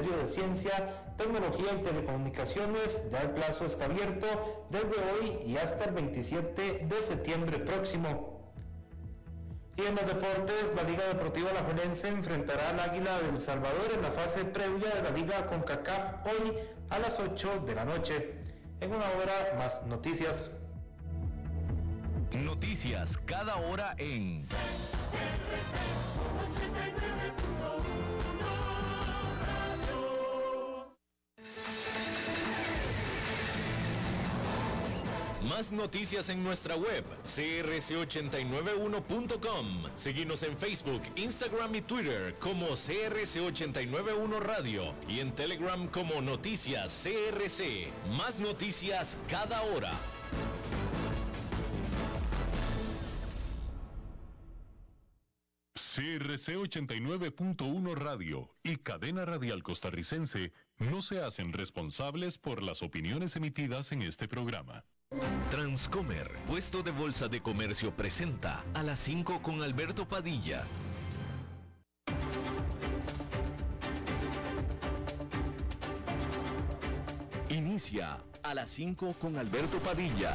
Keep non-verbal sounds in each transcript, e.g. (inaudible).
Ministerio de Ciencia, Tecnología y Telecomunicaciones. Ya el plazo está abierto desde hoy y hasta el 27 de septiembre próximo. Y en los deportes, la Liga Deportiva La Juelense enfrentará al Águila del Salvador en la fase previa de la Liga CONCACAF hoy a las 8 de la noche. En una hora más noticias. Noticias cada hora en Más noticias en nuestra web, crc891.com. Seguimos en Facebook, Instagram y Twitter como CRC891 Radio y en Telegram como Noticias CRC. Más noticias cada hora. CRC 89.1 Radio y Cadena Radial Costarricense no se hacen responsables por las opiniones emitidas en este programa. Transcomer, puesto de bolsa de comercio, presenta a las 5 con Alberto Padilla. Inicia a las 5 con Alberto Padilla.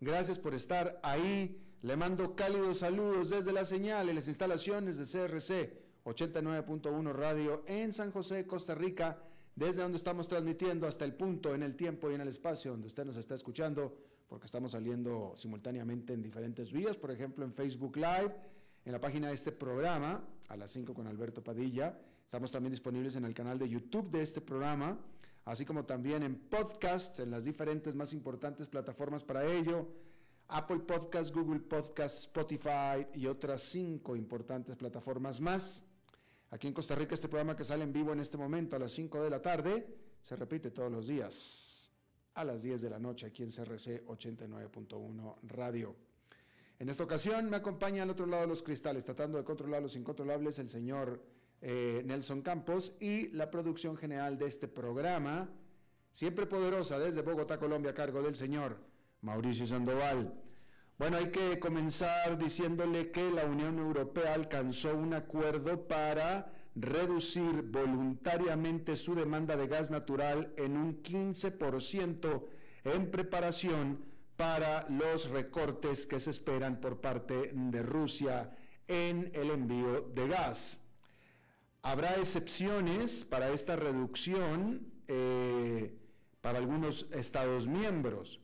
Gracias por estar ahí. Le mando cálidos saludos desde la señal y las instalaciones de CRC 89.1 Radio en San José, Costa Rica, desde donde estamos transmitiendo hasta el punto en el tiempo y en el espacio donde usted nos está escuchando, porque estamos saliendo simultáneamente en diferentes vías, por ejemplo en Facebook Live, en la página de este programa, a las 5 con Alberto Padilla. Estamos también disponibles en el canal de YouTube de este programa así como también en podcast, en las diferentes más importantes plataformas para ello, Apple Podcast, Google Podcast, Spotify y otras cinco importantes plataformas más. Aquí en Costa Rica este programa que sale en vivo en este momento a las 5 de la tarde se repite todos los días a las 10 de la noche aquí en CRC 89.1 Radio. En esta ocasión me acompaña al otro lado de los cristales, tratando de controlar los incontrolables, el señor eh, Nelson Campos y la producción general de este programa, siempre poderosa desde Bogotá, Colombia, a cargo del señor Mauricio Sandoval. Bueno, hay que comenzar diciéndole que la Unión Europea alcanzó un acuerdo para reducir voluntariamente su demanda de gas natural en un 15% en preparación para los recortes que se esperan por parte de Rusia en el envío de gas. Habrá excepciones para esta reducción eh, para algunos Estados miembros.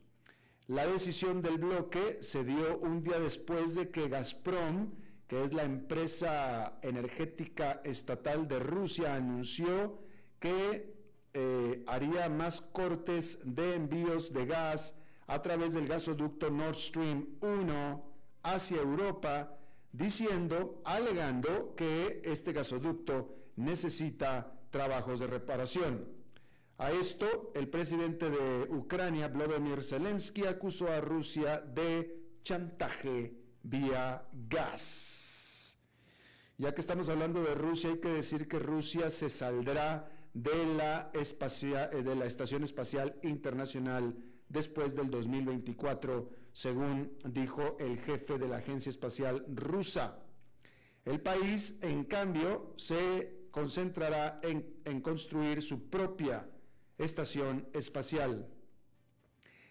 La decisión del bloque se dio un día después de que Gazprom, que es la empresa energética estatal de Rusia, anunció que eh, haría más cortes de envíos de gas a través del gasoducto Nord Stream 1 hacia Europa diciendo, alegando que este gasoducto necesita trabajos de reparación. A esto, el presidente de Ucrania, Vladimir Zelensky, acusó a Rusia de chantaje vía gas. Ya que estamos hablando de Rusia, hay que decir que Rusia se saldrá de la, de la Estación Espacial Internacional después del 2024, según dijo el jefe de la Agencia Espacial Rusa. El país, en cambio, se concentrará en, construir su propia estación espacial.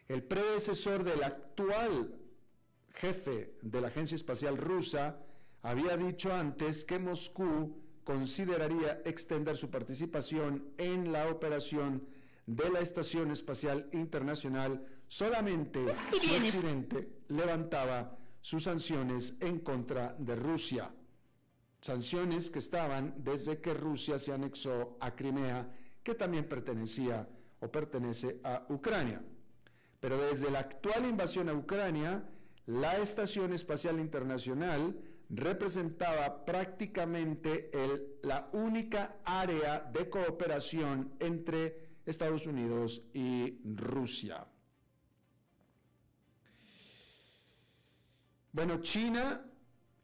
El predecesor del actual jefe de la Agencia Espacial Rusa había dicho antes que Moscú consideraría extender su participación en la operación de la Estación Espacial Internacional solamente Occidente levantaba sus sanciones en contra de Rusia. Sanciones que estaban desde que Rusia se anexó a Crimea, que también pertenecía o pertenece a Ucrania. Pero desde la actual invasión a Ucrania, la Estación Espacial Internacional representaba prácticamente la única área de cooperación entre Estados Unidos y Rusia. Bueno, China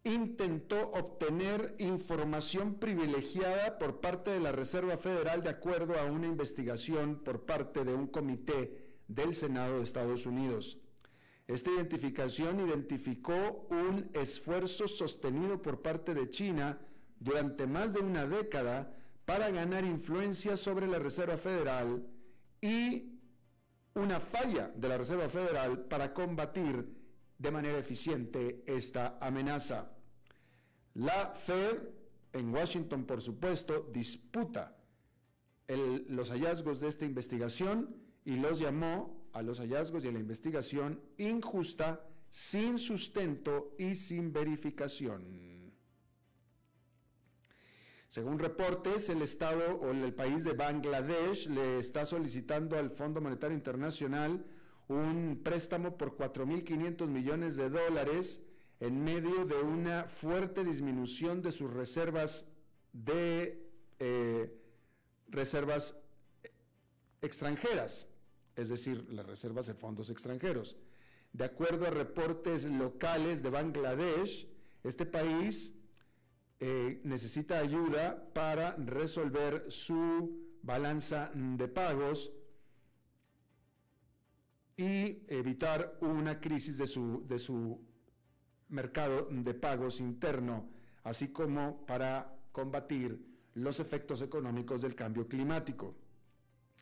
intentó obtener información privilegiada por parte de la Reserva Federal de acuerdo a una investigación por parte de un comité del Senado de Estados Unidos. Esta identificación identificó un esfuerzo sostenido por parte de China durante más de una década para ganar influencia sobre la Reserva Federal y una falla de la Reserva Federal para combatir de manera eficiente esta amenaza. La Fed en Washington, por supuesto, disputa los hallazgos de esta investigación y los llamó a los hallazgos y a la investigación injusta, sin sustento y sin verificación. Según reportes, el Estado o el país de Bangladesh le está solicitando al Fondo Monetario Internacional un préstamo por 4.500 millones de dólares en medio de una fuerte disminución de sus reservas de eh, reservas extranjeras, es decir, las reservas de fondos extranjeros. De acuerdo a reportes locales de Bangladesh, este país eh, necesita ayuda para resolver su balanza de pagos y evitar una crisis de su, de su mercado de pagos interno, así como para combatir los efectos económicos del cambio climático.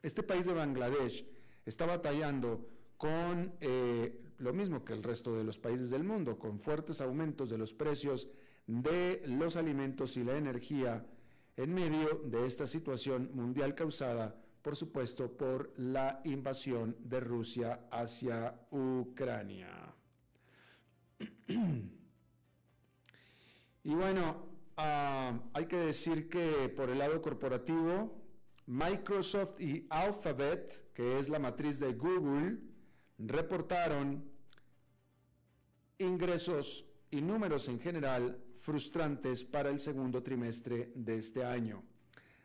Este país de Bangladesh está batallando con eh, lo mismo que el resto de los países del mundo, con fuertes aumentos de los precios de los alimentos y la energía en medio de esta situación mundial causada por supuesto, por la invasión de Rusia hacia Ucrania. (clears throat) y bueno, ah, hay que decir que por el lado corporativo, Microsoft y Alphabet, que es la matriz de Google, reportaron ingresos y números en general frustrantes para el segundo trimestre de este año.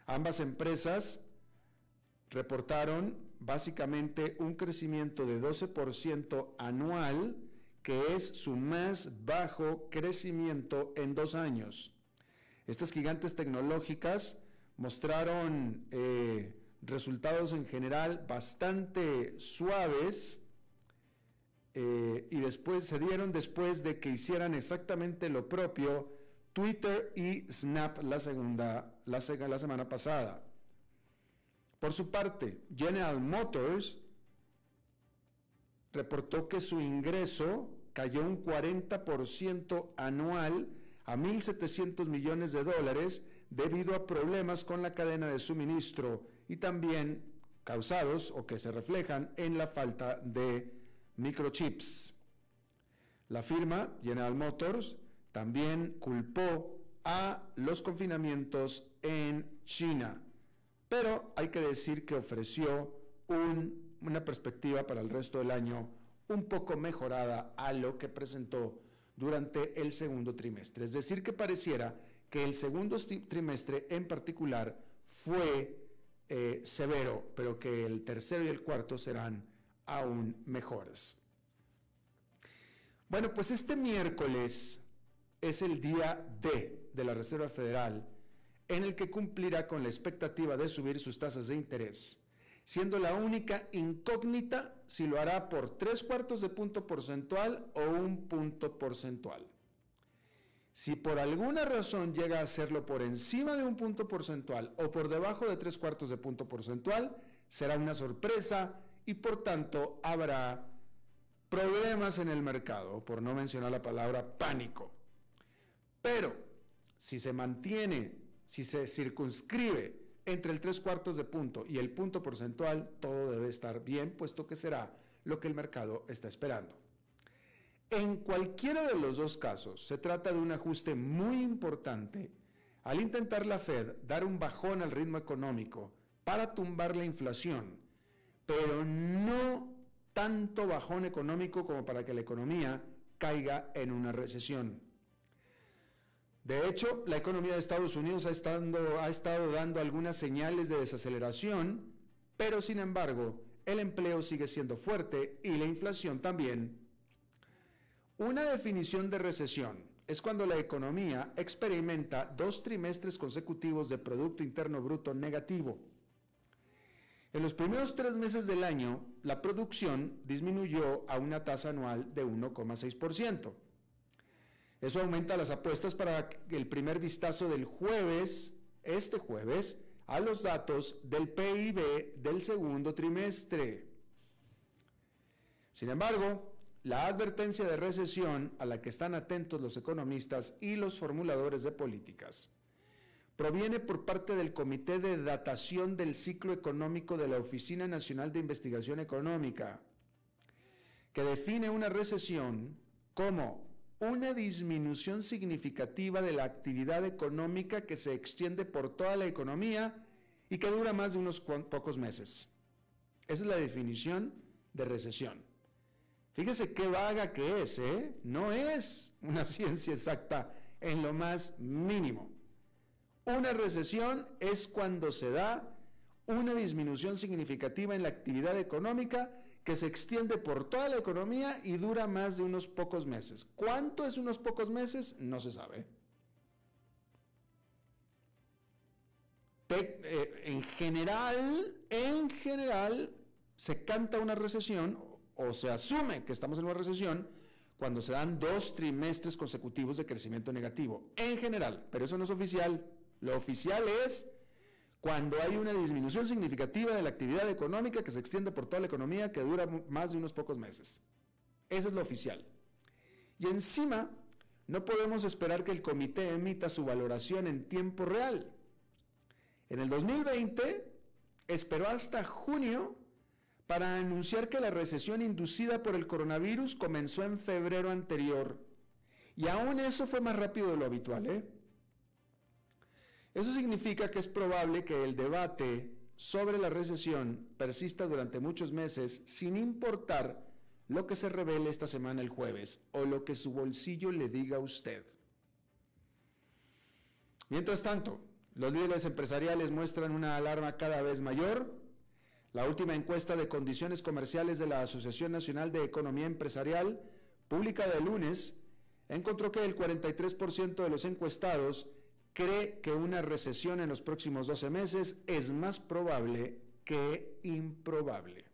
Ambas empresas reportaron básicamente un crecimiento de 12% anual, que es su más bajo crecimiento en dos años. Estas gigantes tecnológicas mostraron eh, resultados en general bastante suaves eh, y después se dieron después de que hicieran exactamente lo propio Twitter y Snap la segunda la semana pasada. Por su parte, General Motors reportó que su ingreso cayó un 40% anual a 1.700 millones de dólares debido a problemas con la cadena de suministro y también causados o que se reflejan en la falta de microchips. La firma General Motors también culpó a los confinamientos en China pero hay que decir que ofreció una perspectiva para el resto del año un poco mejorada a lo que presentó durante el segundo trimestre. Es decir, que pareciera que el segundo trimestre en particular fue eh, severo, pero que el tercero y el cuarto serán aún mejores. Bueno, pues este miércoles es el día D de la Reserva Federal en el que cumplirá con la expectativa de subir sus tasas de interés, siendo la única incógnita si lo hará por tres cuartos de punto porcentual o un punto porcentual. Si por alguna razón llega a hacerlo por encima de un punto porcentual o por debajo de tres cuartos de punto porcentual, será una sorpresa y por tanto habrá problemas en el mercado, por no mencionar la palabra pánico. Pero si se mantiene si se circunscribe entre el tres cuartos de punto y el punto porcentual, todo debe estar bien, puesto que será lo que el mercado está esperando. En cualquiera de los dos casos, se trata de un ajuste muy importante al intentar la Fed dar un bajón al ritmo económico para tumbar la inflación, pero no tanto bajón económico como para que la economía caiga en una recesión. De hecho, la economía de Estados Unidos ha estado, dando algunas señales de desaceleración, pero sin embargo, el empleo sigue siendo fuerte y la inflación también. Una definición de recesión es cuando la economía experimenta dos trimestres consecutivos de Producto Interno Bruto negativo. En los primeros tres meses del año, la producción disminuyó a una tasa anual de 1,6%. Eso aumenta las apuestas para el primer vistazo del jueves, este jueves, a los datos del PIB del segundo trimestre. Sin embargo, la advertencia de recesión a la que están atentos los economistas y los formuladores de políticas proviene por parte del Comité de Datación del Ciclo Económico de la Oficina Nacional de Investigación Económica, que define una recesión como una disminución significativa de la actividad económica que se extiende por toda la economía y que dura más de unos pocos meses. Esa es la definición de recesión. Fíjese qué vaga que es, ¿eh? No es una (laughs) ciencia exacta en lo más mínimo. Una recesión es cuando se da una disminución significativa en la actividad económica que se extiende por toda la economía y dura más de unos pocos meses. ¿Cuánto es unos pocos meses? No se sabe. Eh, en general, en general, se canta una recesión o se asume que estamos en una recesión cuando se dan dos trimestres consecutivos de crecimiento negativo. En general, pero eso no es oficial. Lo oficial es cuando hay una disminución significativa de la actividad económica que se extiende por toda la economía que dura más de unos pocos meses. Eso es lo oficial. Y encima, no podemos esperar que el comité emita su valoración en tiempo real. En el 2020, esperó hasta junio para anunciar que la recesión inducida por el coronavirus comenzó en febrero anterior. Y aún eso fue más rápido de lo habitual, ¿eh? Eso significa que es probable que el debate sobre la recesión persista durante muchos meses sin importar lo que se revele esta semana el jueves o lo que su bolsillo le diga a usted. Mientras tanto, los líderes empresariales muestran una alarma cada vez mayor. La última encuesta de condiciones comerciales de la Asociación Nacional de Economía Empresarial, publicada el lunes, encontró que el 43% de los encuestados cree que una recesión en los próximos 12 meses es más probable que improbable.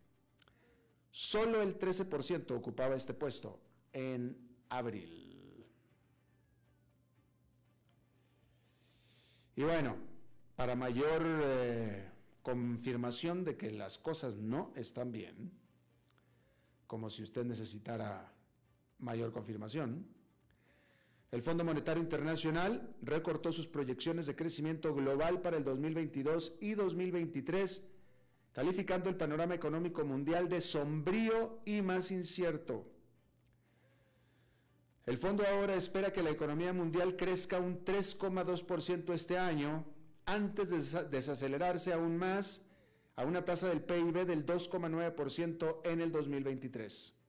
Solo el 13% ocupaba este puesto en abril. Y bueno, para mayor eh, confirmación de que las cosas no están bien, como si usted necesitara mayor confirmación, el Fondo Monetario Internacional recortó sus proyecciones de crecimiento global para el 2022 y 2023, calificando el panorama económico mundial de sombrío y más incierto. El fondo ahora espera que la economía mundial crezca un 3,2% este año, antes de desacelerarse aún más a una tasa del PIB del 2,9% en el 2023.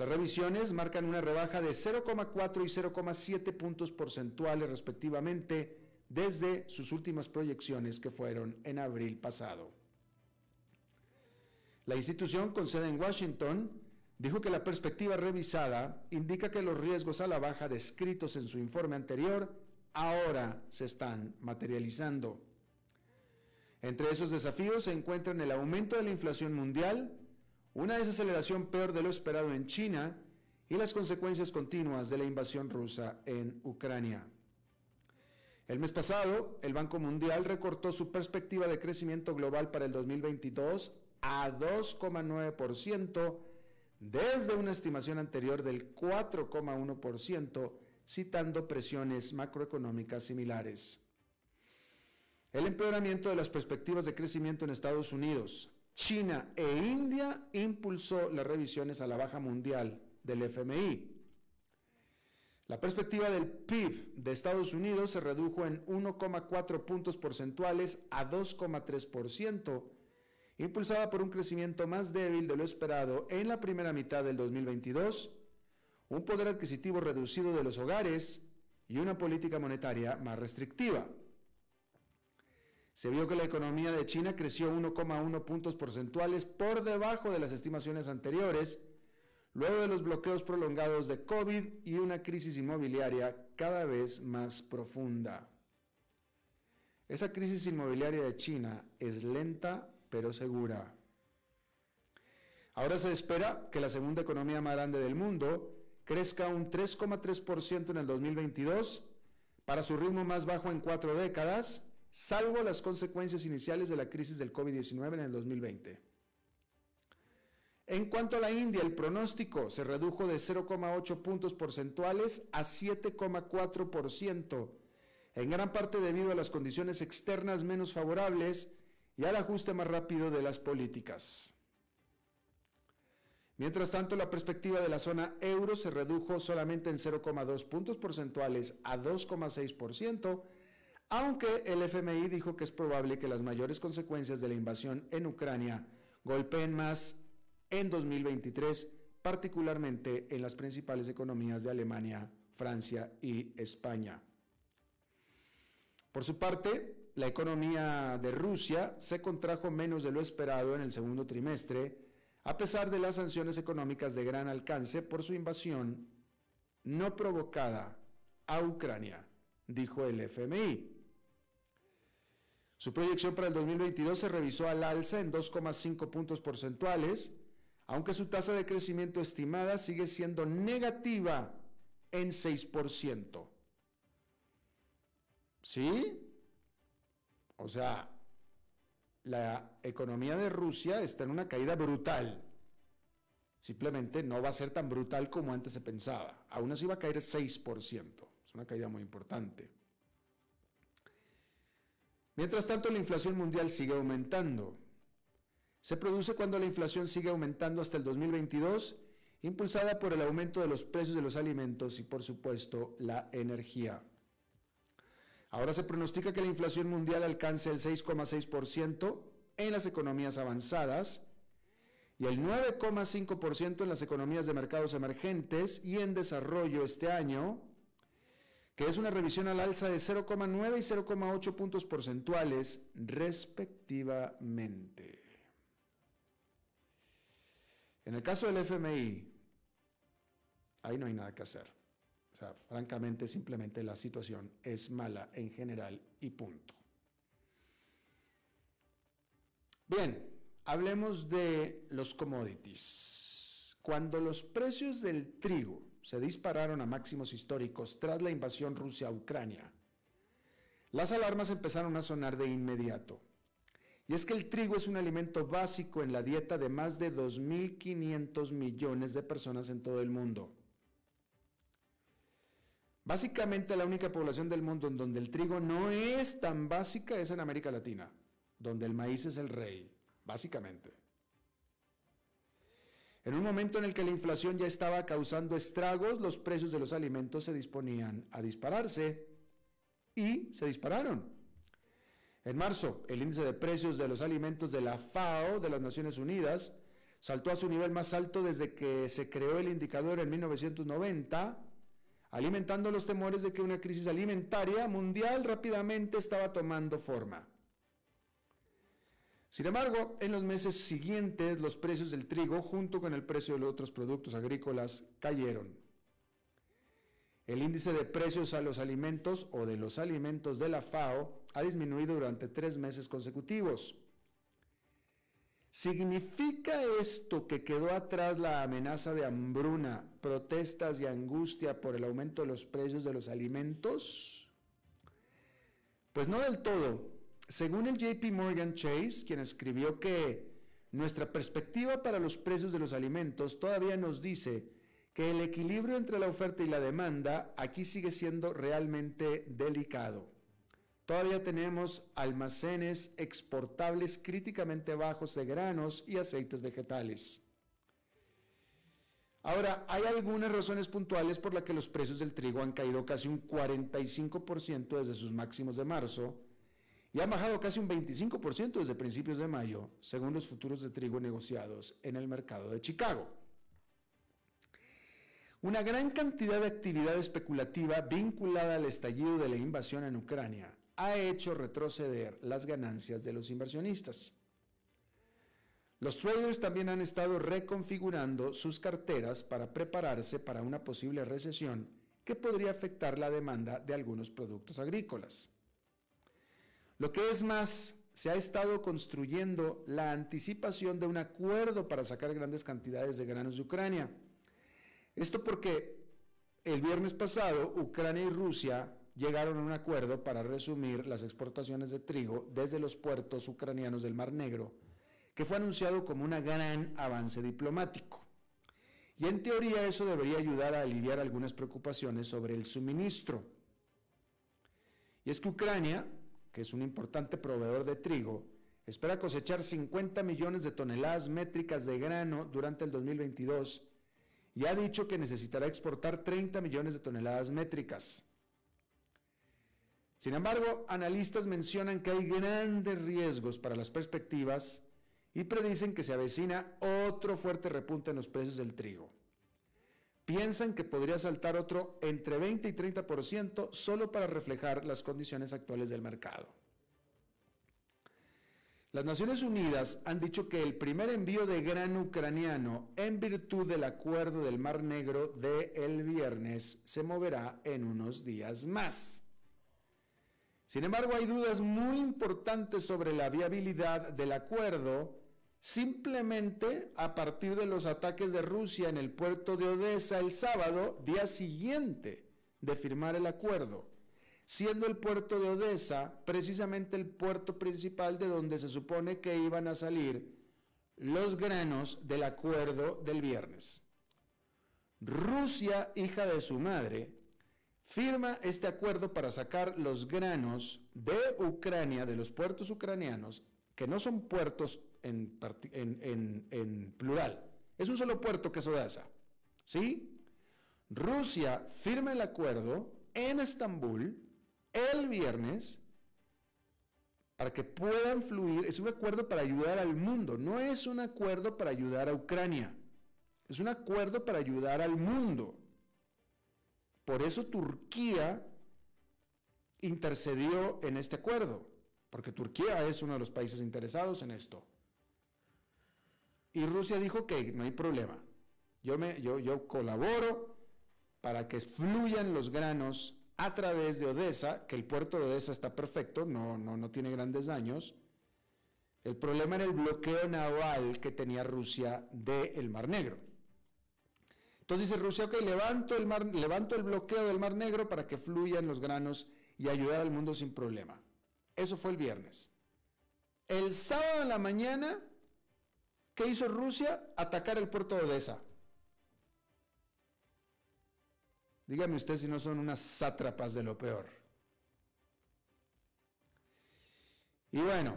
Las revisiones marcan una rebaja de 0,4 y 0,7 puntos porcentuales respectivamente desde sus últimas proyecciones que fueron en abril pasado. La institución con sede en Washington dijo que la perspectiva revisada indica que los riesgos a la baja descritos en su informe anterior ahora se están materializando. Entre esos desafíos se encuentran el aumento de la inflación mundial, una desaceleración peor de lo esperado en China y las consecuencias continuas de la invasión rusa en Ucrania. El mes pasado, el Banco Mundial recortó su perspectiva de crecimiento global para el 2022 a 2,9% desde una estimación anterior del 4,1%, citando presiones macroeconómicas similares. El empeoramiento de las perspectivas de crecimiento en Estados Unidos, China e India impulsó las revisiones a la baja mundial del FMI. La perspectiva del PIB de Estados Unidos se redujo en 1,4 puntos porcentuales a 2,3%, impulsada por un crecimiento más débil de lo esperado en la primera mitad del 2022, un poder adquisitivo reducido de los hogares y una política monetaria más restrictiva. Se vio que la economía de China creció 1,1 puntos porcentuales por debajo de las estimaciones anteriores, luego de los bloqueos prolongados de COVID y una crisis inmobiliaria cada vez más profunda. Esa crisis inmobiliaria de China es lenta pero segura. Ahora se espera que la segunda economía más grande del mundo crezca un 3,3% en el 2022 para su ritmo más bajo en cuatro décadas, salvo las consecuencias iniciales de la crisis del COVID-19 en el 2020. En cuanto a la India, el pronóstico se redujo de 0,8 puntos porcentuales a 7,4%, en gran parte debido a las condiciones externas menos favorables y al ajuste más rápido de las políticas. Mientras tanto, la perspectiva de la zona euro se redujo solamente en 0,2 puntos porcentuales a 2,6%, aunque el FMI dijo que es probable que las mayores consecuencias de la invasión en Ucrania golpeen más en 2023, particularmente en las principales economías de Alemania, Francia y España. Por su parte, la economía de Rusia se contrajo menos de lo esperado en el segundo trimestre, a pesar de las sanciones económicas de gran alcance por su invasión no provocada a Ucrania, dijo el FMI. Su proyección para el 2022 se revisó al alza en 2,5 puntos porcentuales, aunque su tasa de crecimiento estimada sigue siendo negativa en 6%. ¿Sí? O sea, la economía de Rusia está en una caída brutal. Simplemente no va a ser tan brutal como antes se pensaba. Aún así va a caer 6%. Es una caída muy importante. Mientras tanto, la inflación mundial sigue aumentando. Se produce cuando la inflación sigue aumentando hasta el 2022, impulsada por el aumento de los precios de los alimentos y, por supuesto, la energía. Ahora se pronostica que la inflación mundial alcance el 6,6% en las economías avanzadas y el 9,5% en las economías de mercados emergentes y en desarrollo este año, que es una revisión al alza de 0,9 y 0,8 puntos porcentuales respectivamente. En el caso del FMI, ahí no hay nada que hacer sea, francamente, simplemente la situación es mala en general y punto. Bien, hablemos de los commodities. Cuando los precios del trigo se dispararon a máximos históricos tras la invasión rusa a Ucrania, las alarmas empezaron a sonar de inmediato. Y es que el trigo es un alimento básico en la dieta de más de 2.500 millones de personas en todo el mundo. Básicamente la única población del mundo en donde el trigo no es tan básica es en América Latina, donde el maíz es el rey, básicamente. En un momento en el que la inflación ya estaba causando estragos, los precios de los alimentos se disponían a dispararse y se dispararon. En marzo, el índice de precios de los alimentos de la FAO, de las Naciones Unidas, saltó a su nivel más alto desde que se creó el indicador en 1990 alimentando los temores de que una crisis alimentaria mundial rápidamente estaba tomando forma. Sin embargo, en los meses siguientes los precios del trigo junto con el precio de los otros productos agrícolas cayeron. El índice de precios a los alimentos o de los alimentos de la FAO ha disminuido durante tres meses consecutivos. ¿Significa esto que quedó atrás la amenaza de hambruna, protestas y angustia por el aumento de los precios de los alimentos? Pues no del todo. Según el JP Morgan Chase, quien escribió que nuestra perspectiva para los precios de los alimentos todavía nos dice que el equilibrio entre la oferta y la demanda aquí sigue siendo realmente delicado. Todavía tenemos almacenes exportables críticamente bajos de granos y aceites vegetales. Ahora, hay algunas razones puntuales por las que los precios del trigo han caído casi un 45% desde sus máximos de marzo y han bajado casi un 25% desde principios de mayo, según los futuros de trigo negociados en el mercado de Chicago. Una gran cantidad de actividad especulativa vinculada al estallido de la invasión en Ucrania ha hecho retroceder las ganancias de los inversionistas. Los traders también han estado reconfigurando sus carteras para prepararse para una posible recesión que podría afectar la demanda de algunos productos agrícolas. Lo que es más, se ha estado construyendo la anticipación de un acuerdo para sacar grandes cantidades de granos de Ucrania. Esto porque el viernes pasado Ucrania y Rusia llegaron a un acuerdo para resumir las exportaciones de trigo desde los puertos ucranianos del Mar Negro, que fue anunciado como un gran avance diplomático. Y en teoría eso debería ayudar a aliviar algunas preocupaciones sobre el suministro. Y es que Ucrania, que es un importante proveedor de trigo, espera cosechar 50 millones de toneladas métricas de grano durante el 2022 y ha dicho que necesitará exportar 30 millones de toneladas métricas. Sin embargo, analistas mencionan que hay grandes riesgos para las perspectivas y predicen que se avecina otro fuerte repunte en los precios del trigo. Piensan que podría saltar otro entre 20 y 30% solo para reflejar las condiciones actuales del mercado. Las Naciones Unidas han dicho que el primer envío de grano ucraniano en virtud del acuerdo del Mar Negro de el viernes se moverá en unos días más. Sin embargo, hay dudas muy importantes sobre la viabilidad del acuerdo simplemente a partir de los ataques de Rusia en el puerto de Odessa el sábado, día siguiente de firmar el acuerdo, siendo el puerto de Odessa precisamente el puerto principal de donde se supone que iban a salir los granos del acuerdo del viernes. Rusia, hija de su madre, firma este acuerdo para sacar los granos de Ucrania, de los puertos ucranianos, que no son puertos en, plural, es un solo puerto que es Odessa. ¿Sí? Rusia firma el acuerdo en Estambul el viernes para que puedan fluir. Es un acuerdo para ayudar al mundo, no es un acuerdo para ayudar a Ucrania. Es un acuerdo para ayudar al mundo. Por eso Turquía intercedió en este acuerdo, porque Turquía es uno de los países interesados en esto. Y Rusia dijo que no hay problema. Yo, me, yo, yo colaboro para que fluyan los granos a través de Odessa, que el puerto de Odessa está perfecto, no, no, no tiene grandes daños. El problema era el bloqueo naval que tenía Rusia del Mar Negro. Entonces dice Rusia, ok, levanto el, mar, levanto el bloqueo del Mar Negro para que fluyan los granos y ayudar al mundo sin problema. Eso fue el viernes. El sábado en la mañana, ¿qué hizo Rusia? Atacar el puerto de Odessa. Dígame usted si no son unas sátrapas de lo peor. Y bueno,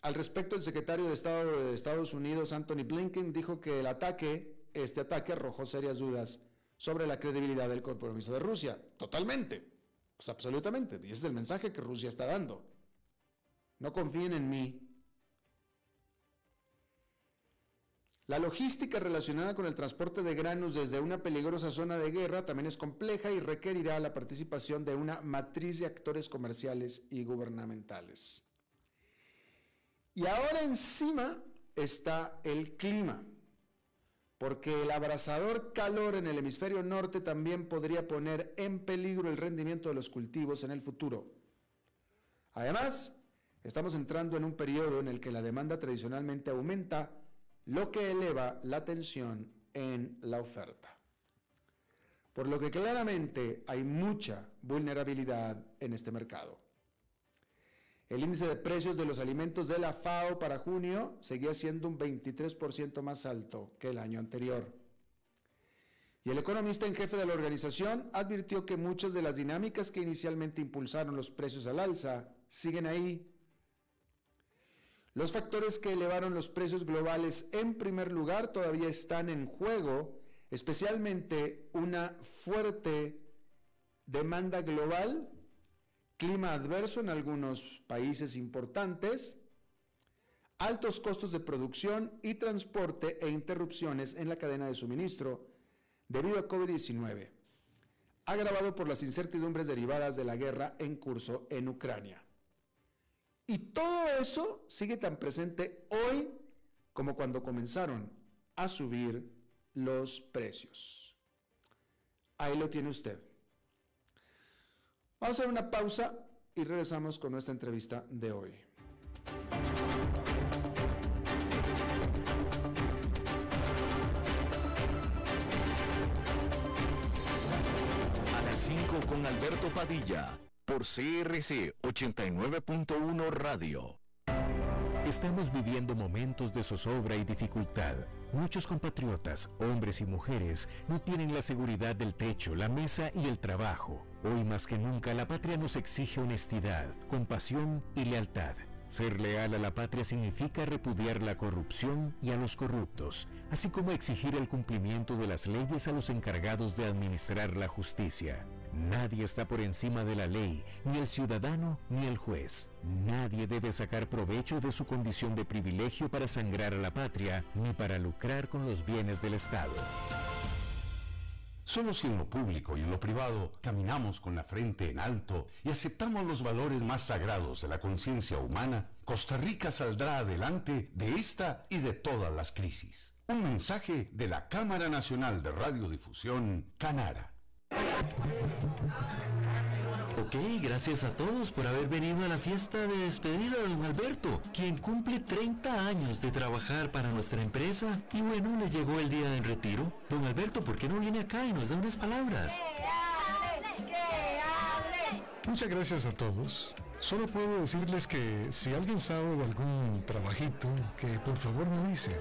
al respecto, el secretario de Estado de Estados Unidos, Anthony Blinken, dijo que el ataque este ataque arrojó serias dudas sobre la credibilidad del compromiso de Rusia. Totalmente. Pues absolutamente. Y ese es el mensaje que Rusia está dando. No confíen en mí. La logística relacionada con el transporte de granos desde una peligrosa zona de guerra también es compleja y requerirá la participación de una matriz de actores comerciales y gubernamentales. Y ahora encima está el clima porque el abrasador calor en el hemisferio norte también podría poner en peligro el rendimiento de los cultivos en el futuro. Además, estamos entrando en un periodo en el que la demanda tradicionalmente aumenta, lo que eleva la tensión en la oferta. Por lo que claramente hay mucha vulnerabilidad en este mercado. El índice de precios de los alimentos de la FAO para junio seguía siendo un 23% más alto que el año anterior. Y el economista en jefe de la organización advirtió que muchas de las dinámicas que inicialmente impulsaron los precios al alza siguen ahí. Los factores que elevaron los precios globales en primer lugar todavía están en juego, especialmente una fuerte demanda global clima adverso en algunos países importantes, altos costos de producción y transporte e interrupciones en la cadena de suministro, debido a COVID-19, agravado por las incertidumbres derivadas de la guerra en curso en Ucrania. Y todo eso sigue tan presente hoy como cuando comenzaron a subir los precios. Ahí lo tiene usted. Vamos a hacer una pausa y regresamos con nuestra entrevista de hoy. A las 5 con Alberto Padilla, por CRC 89.1 Radio. Estamos viviendo momentos de zozobra y dificultad. Muchos compatriotas, hombres y mujeres, no tienen la seguridad del techo, la mesa y el trabajo. Hoy más que nunca la patria nos exige honestidad, compasión y lealtad. Ser leal a la patria significa repudiar la corrupción y a los corruptos, así como exigir el cumplimiento de las leyes a los encargados de administrar la justicia. Nadie está por encima de la ley, ni el ciudadano ni el juez. Nadie debe sacar provecho de su condición de privilegio para sangrar a la patria, ni para lucrar con los bienes del Estado. Solo si en lo público y en lo privado caminamos con la frente en alto y aceptamos los valores más sagrados de la conciencia humana, Costa Rica saldrá adelante de esta y de todas las crisis. Un mensaje de la Cámara Nacional de Radiodifusión, Canara. Ok, gracias a todos por haber venido a la fiesta de despedida de don Alberto, quien cumple 30 años de trabajar para nuestra empresa. Y bueno, le llegó el día del retiro. Don Alberto, ¿por qué no viene acá y nos da unas palabras? Muchas gracias a todos. Solo puedo decirles que si alguien sabe de algún trabajito, que por favor me dicen.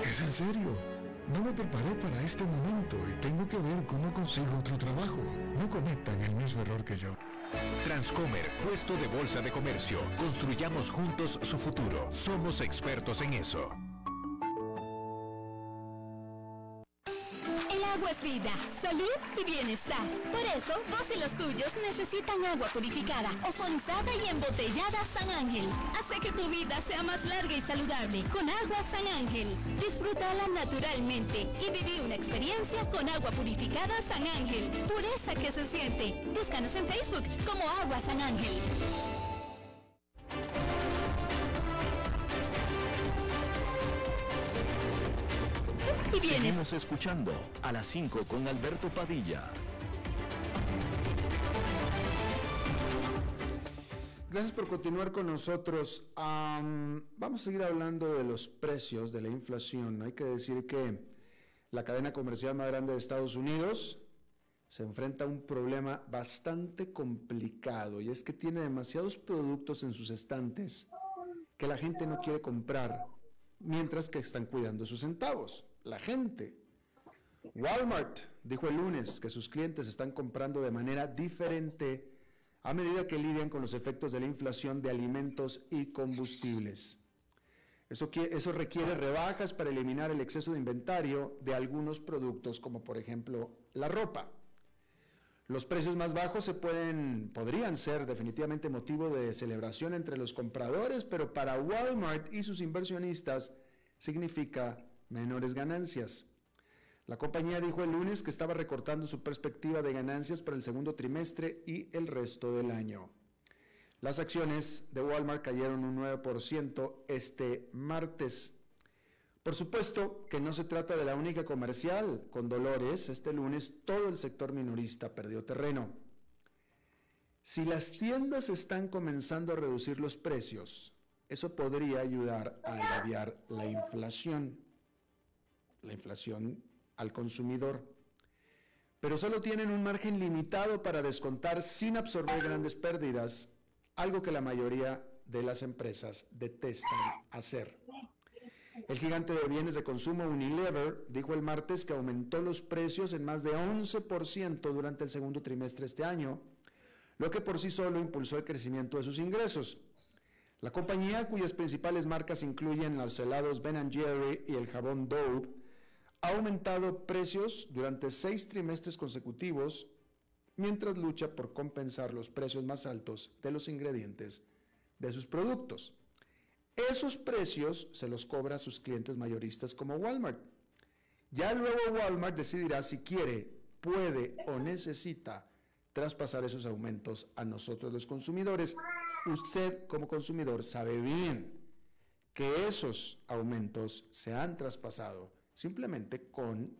Es en serio. No me preparé para este momento y tengo que ver cómo consigo otro trabajo. No cometan el mismo error que yo. Transcomer, puesto de bolsa de comercio. Construyamos juntos su futuro. Somos expertos en eso. Vida, salud y bienestar. Por eso, vos y los tuyos necesitan agua purificada, ozonizada y embotellada San Ángel. Hace que tu vida sea más larga y saludable con agua San Ángel. Disfrútala naturalmente y viví una experiencia con agua purificada San Ángel. Pureza que se siente. Búscanos en Facebook como Agua San Ángel. Bienes. Seguimos escuchando a las 5 con Alberto Padilla. Gracias por continuar con nosotros. Am, vamos a seguir hablando de los precios, de la inflación. Hay que decir que la cadena comercial más grande de Estados Unidos se enfrenta a un problema bastante complicado y es que tiene demasiados productos en sus estantes que la gente no quiere comprar, mientras que están cuidando sus centavos. La gente. Walmart dijo el lunes que sus clientes están comprando de manera diferente a medida que lidian con los efectos de la inflación de alimentos y combustibles. Eso, eso requiere rebajas para eliminar el exceso de inventario de algunos productos, como por ejemplo la ropa. Los precios más bajos se pueden, podrían ser definitivamente motivo de celebración entre los compradores, pero para Walmart y sus inversionistas significa menores ganancias. La compañía dijo el lunes que estaba recortando su perspectiva de ganancias para el segundo trimestre y el resto del año. Las acciones de Walmart cayeron un 9% este martes. Por supuesto que no se trata de la única comercial. Con Dolores, este lunes todo el sector minorista perdió terreno. Si las tiendas están comenzando a reducir los precios, eso podría ayudar a aliviar la inflación, la inflación al consumidor. Pero solo tienen un margen limitado para descontar sin absorber grandes pérdidas, algo que la mayoría de las empresas detestan hacer. El gigante de bienes de consumo Unilever dijo el martes que aumentó los precios en más de 11% durante el segundo trimestre de este año, lo que por sí solo impulsó el crecimiento de sus ingresos. La compañía, cuyas principales marcas incluyen los helados Ben Jerry y el jabón Dove, ha aumentado precios durante seis trimestres consecutivos mientras lucha por compensar los precios más altos de los ingredientes de sus productos. Esos precios se los cobra a sus clientes mayoristas como Walmart. Ya luego Walmart decidirá si quiere, puede o necesita traspasar esos aumentos a nosotros los consumidores. Usted como consumidor sabe bien que esos aumentos se han traspasado simplemente con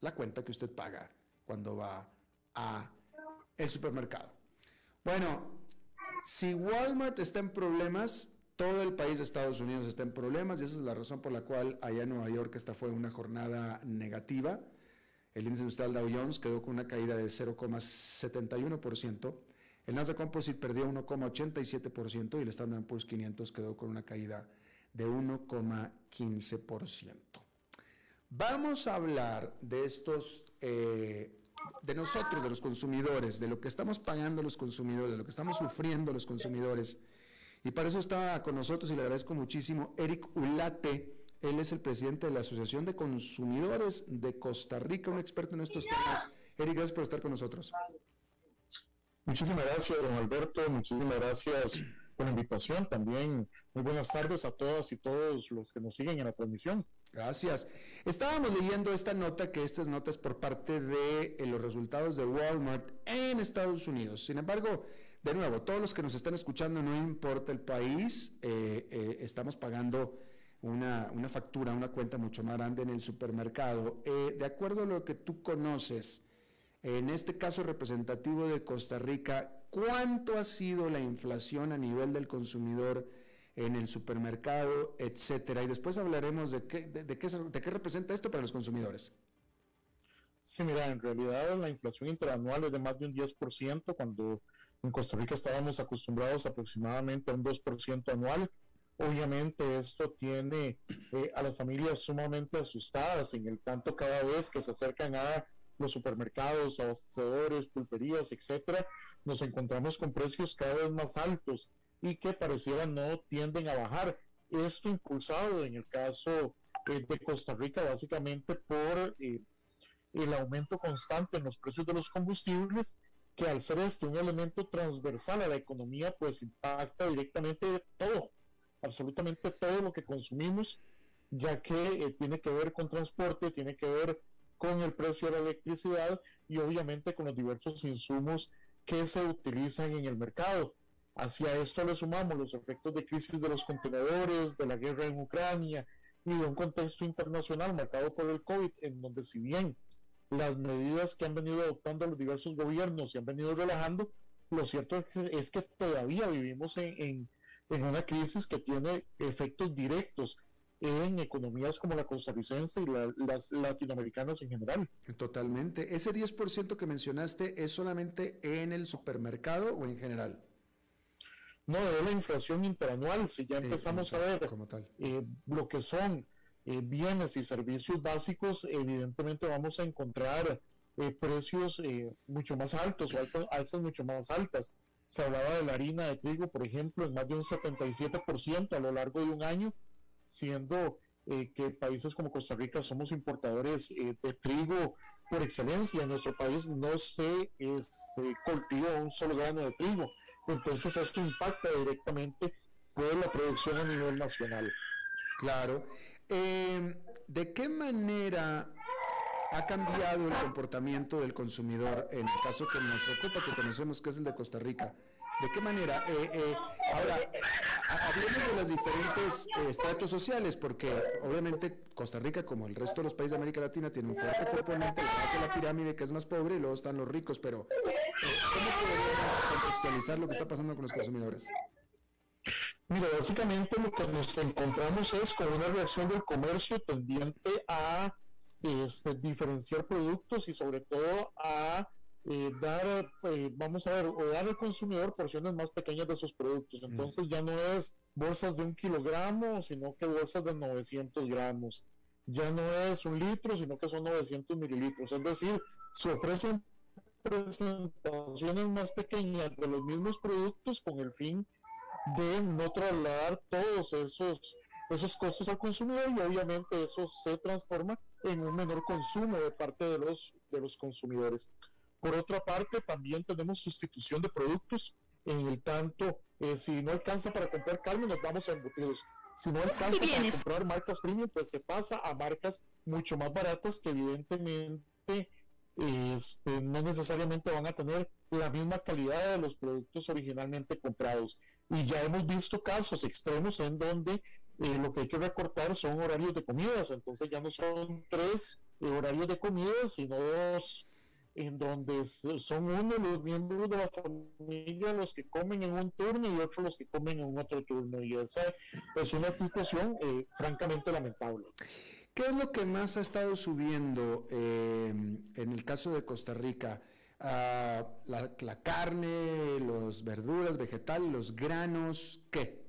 la cuenta que usted paga cuando va a el supermercado. Bueno, si Walmart está en problemas, todo el país de Estados Unidos está en problemas y esa es la razón por la cual allá en Nueva York esta fue una jornada negativa. El índice industrial Dow Jones quedó con una caída de 0,71%. El Nasdaq Composite perdió 1,87% y el Standard Poor's 500 quedó con una caída de 1,15%. Vamos a hablar de estos, eh, de nosotros, de los consumidores, de lo que estamos pagando los consumidores, de lo que estamos sufriendo los consumidores. Y para eso está con nosotros y le agradezco muchísimo Eric Ulate. Él es el presidente de la Asociación de Consumidores de Costa Rica, un experto en estos temas. Eric, gracias por estar con nosotros. Muchísimas gracias, don Alberto. Muchísimas gracias por la invitación. También muy buenas tardes a todas y todos los que nos siguen en la transmisión. Gracias. Estábamos leyendo esta nota, que estas notas por parte de eh, los resultados de Walmart en Estados Unidos. Sin embargo, de nuevo, todos los que nos están escuchando, no importa el país, eh, eh, estamos pagando una, una, factura, una cuenta mucho más grande en el supermercado. de acuerdo a lo que tú conoces, en este caso representativo de Costa Rica, ¿cuánto ha sido la inflación a nivel del consumidor? En el supermercado, etcétera. Y después hablaremos de qué, de, qué, de qué representa esto para los consumidores. Sí, mira, en realidad la inflación interanual es de más de un 10%, cuando en Costa Rica estábamos acostumbrados aproximadamente a un 2% anual. Obviamente esto tiene eh, a las familias sumamente asustadas, en el tanto cada vez que se acercan a los supermercados, abastecedores, pulperías, etcétera, nos encontramos con precios cada vez más altos y que pareciera no tienden a bajar. Esto impulsado en el caso eh, de Costa Rica básicamente por eh, el aumento constante en los precios de los combustibles, que al ser este un elemento transversal a la economía, pues impacta directamente todo, absolutamente todo lo que consumimos, ya que eh, tiene que ver con transporte, tiene que ver con el precio de la electricidad y obviamente con los diversos insumos que se utilizan en el mercado. Hacia esto le sumamos los efectos de crisis de los contenedores, de la guerra en Ucrania y de un contexto internacional marcado por el COVID, en donde si bien las medidas que han venido adoptando los diversos gobiernos se han venido relajando, lo cierto es que, todavía vivimos en, una crisis que tiene efectos directos en economías como la costarricense y las latinoamericanas en general. Totalmente. ¿Ese 10% que mencionaste es solamente en el supermercado o en general? No, de la inflación interanual, si ya empezamos a ver eh, lo que son eh, bienes y servicios básicos, evidentemente vamos a encontrar eh, precios mucho más altos o alzas, mucho más altas. Se hablaba de la harina de trigo, por ejemplo, en más de un 77% a lo largo de un año, siendo que países como Costa Rica somos importadores de trigo por excelencia. En nuestro país no se este, cultiva un solo grano de trigo entonces esto impacta directamente pues la producción a nivel nacional. Claro. Em, ¿De qué manera ha cambiado el comportamiento del consumidor en el caso que nos ocupa, que conocemos que es el de Costa Rica? ¿De qué manera? Eh, eh, ahora, hablemos de los diferentes estratos sociales, porque obviamente Costa Rica, como el resto de los países de América Latina, tiene un fuerte componente, la base de la pirámide que es más pobre y luego están los ricos, pero ¿cómo podemos contextualizar lo que está pasando con los consumidores? Mira, básicamente lo que nos encontramos es con una reacción del comercio tendiente a este, diferenciar productos y sobre todo a eh, dar, eh, vamos a ver, o dar al consumidor porciones más pequeñas de esos productos. Entonces ya no es bolsas de un kilogramo, sino que bolsas de 900 gramos. Ya no es un litro, sino que son 900 mililitros. Es decir, se ofrecen presentaciones más pequeñas de los mismos productos con el fin de no trasladar todos esos esos costos al consumidor y obviamente eso se transforma en un menor consumo de parte de los de los consumidores. Por otra parte, también tenemos sustitución de productos, en el tanto eh, si no alcanza para comprar carne, nos vamos a embutidos. Si no alcanza para comprar marcas premium, pues se pasa a marcas mucho más baratas que evidentemente este, no necesariamente van a tener la misma calidad de los productos originalmente comprados. Y ya hemos visto casos extremos en donde eh, lo que hay que recortar son horarios de comidas, entonces ya no son tres eh, horarios de comidas, sino dos en donde son uno los miembros de la familia los que comen en un turno y otros los que comen en otro turno. Y esa es una situación eh, francamente lamentable. ¿Qué es lo que más ha estado subiendo eh, en el caso de Costa Rica? Ah, la, carne, los verduras, vegetales, los granos, ¿qué?